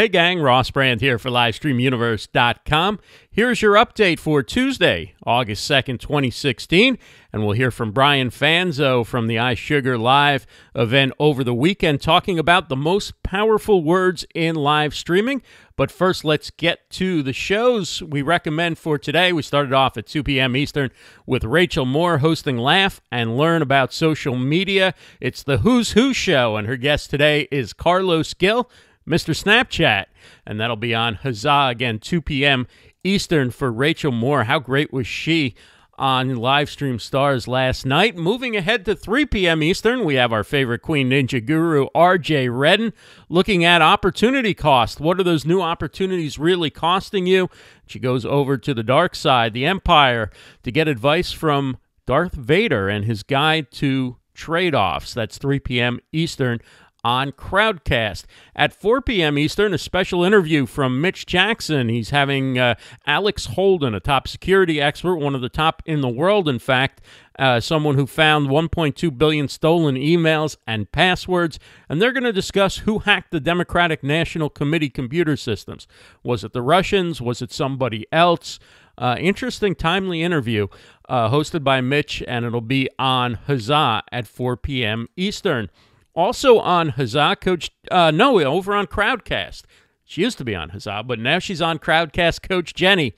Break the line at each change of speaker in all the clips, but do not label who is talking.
Hey gang, Ross Brand here for LivestreamUniverse.com. Here's your update for Tuesday, August 2nd, 2016, and we'll hear from Brian Fanzo from the iSugar Live event over the weekend talking about the most powerful words in live streaming. But first, let's get to the shows we recommend for today. We started off at 2 p.m. Eastern with Rachel Moore hosting Laugh and Learn about social media. It's the Who's Who show, and her guest today is Carlos Gil Mr. Snapchat. And that'll be on Huzza again, 2 p.m. Eastern for Rachel Moore. How great was she on Livestream Stars last night? Moving ahead to 3 p.m. Eastern, we have our favorite Queen Ninja guru, RJ Redden, looking at opportunity cost. What are those new opportunities really costing you? She goes over to the dark side, the Empire, to get advice from Darth Vader and his guide to trade offs. That's 3 p.m. Eastern on Crowdcast. At 4 p.m. Eastern, a special interview from Mitch Jackson. He's having uh, Alex Holden, a top security expert, one of the top in the world, in fact, uh, someone who found 1.2 billion stolen emails and passwords. And they're going to discuss who hacked the Democratic National Committee computer systems. Was it the Russians? Was it somebody else? Uh, interesting, timely interview uh, hosted by Mitch, and it'll be on Huzza at 4 p.m. Eastern. Also on Huzza, Coach uh, no, over on Crowdcast. She used to be on Huzza, but now she's on Crowdcast. Coach Jenny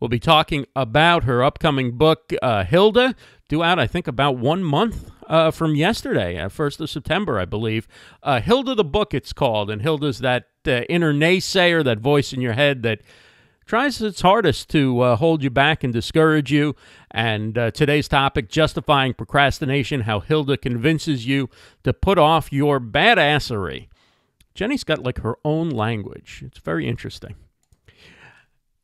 will be talking about her upcoming book, uh, Hilda, due out, I think, about one month uh, from yesterday, uh, 1st of September, I believe. Uh, Hilda the book, it's called, and Hilda's that uh, inner naysayer, that voice in your head that – tries its hardest to uh, hold you back and discourage you. And uh, today's topic, justifying procrastination, how Hilda convinces you to put off your badassery. Jenny's got like her own language. It's very interesting.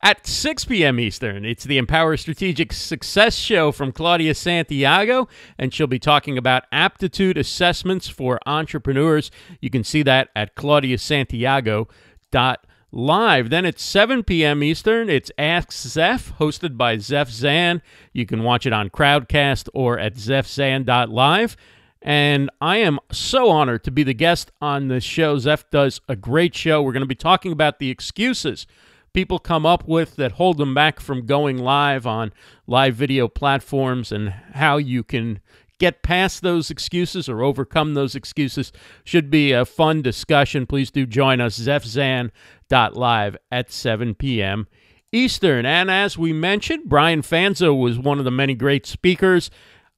At 6 p.m. Eastern, it's the Empower Strategic Success Show from Claudia Santiago, and she'll be talking about aptitude assessments for entrepreneurs. You can see that at claudiasantiago.com live. Then at 7 p.m. Eastern, it's Ask Zeph, hosted by Zeph Zan. You can watch it on Crowdcast or at zephzan.live. And I am so honored to be the guest on this show. Zeph does a great show. We're going to be talking about the excuses people come up with that hold them back from going live on live video platforms and how you can get past those excuses or overcome those excuses. Should be a fun discussion. Please do join us, zephzan.live at 7 p.m. Eastern. And as we mentioned, Brian Fanzo was one of the many great speakers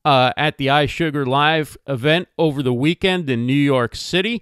uh, at the iSugar Live event over the weekend in New York City.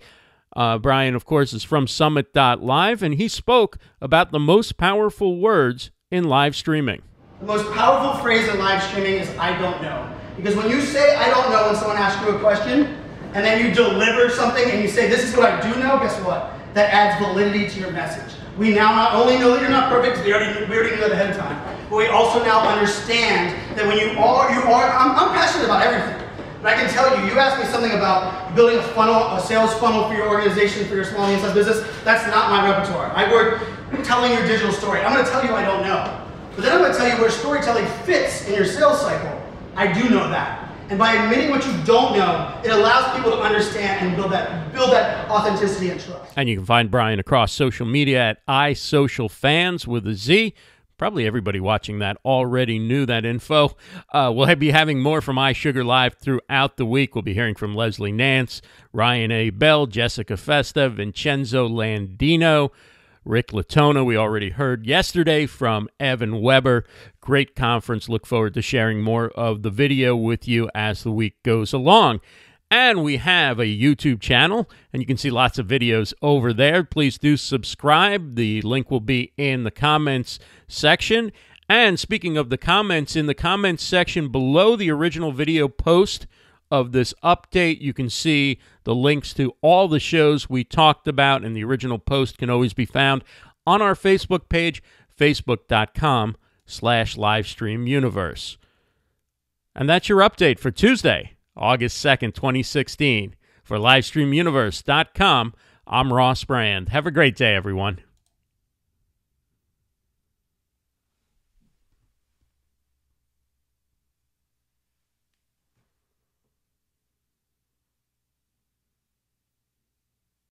Uh, Brian, of course, is from Summit.live, and he spoke about the most powerful words in live streaming.
The most powerful phrase in live streaming is I don't know. Because when you say, I don't know, when someone asks you a question, and then you deliver something and you say, this is what I do know, guess what? That adds validity to your message. We now not only know that you're not perfect, we already, we already knew that ahead of time, but we also now understand that when you are, you are, I'm, I'm passionate about everything. But I can tell you, you asked me something about building a funnel, a sales funnel for your organization, for your small and business. That's not my repertoire. I work telling your digital story. I'm going to tell you I don't know. But then I'm going to tell you where storytelling fits in your sales cycle. I do know that. And by admitting what you don't know, it allows people to understand and build that build that authenticity and trust.
And you can find Brian across social media at iSocialFanz with a Z. Probably everybody watching that already knew that info. Uh, we'll be having more from iSugar Live throughout the week. We'll be hearing from Leslie Nance, Ryan A. Bell, Jessica Festa, Vincenzo Landino, Rick Latona, we already heard yesterday from Evan Weber. Great conference. Look forward to sharing more of the video with you as the week goes along. And we have a YouTube channel, and you can see lots of videos over there. Please do subscribe. The link will be in the comments section. And speaking of the comments, in the comments section below the original video post, of this update. You can see the links to all the shows we talked about, and the original post can always be found on our Facebook page, facebook.com slash livestreamuniverse. And that's your update for Tuesday, August 2nd, 2016. For livestreamuniverse.com, I'm Ross Brand. Have a great day, everyone.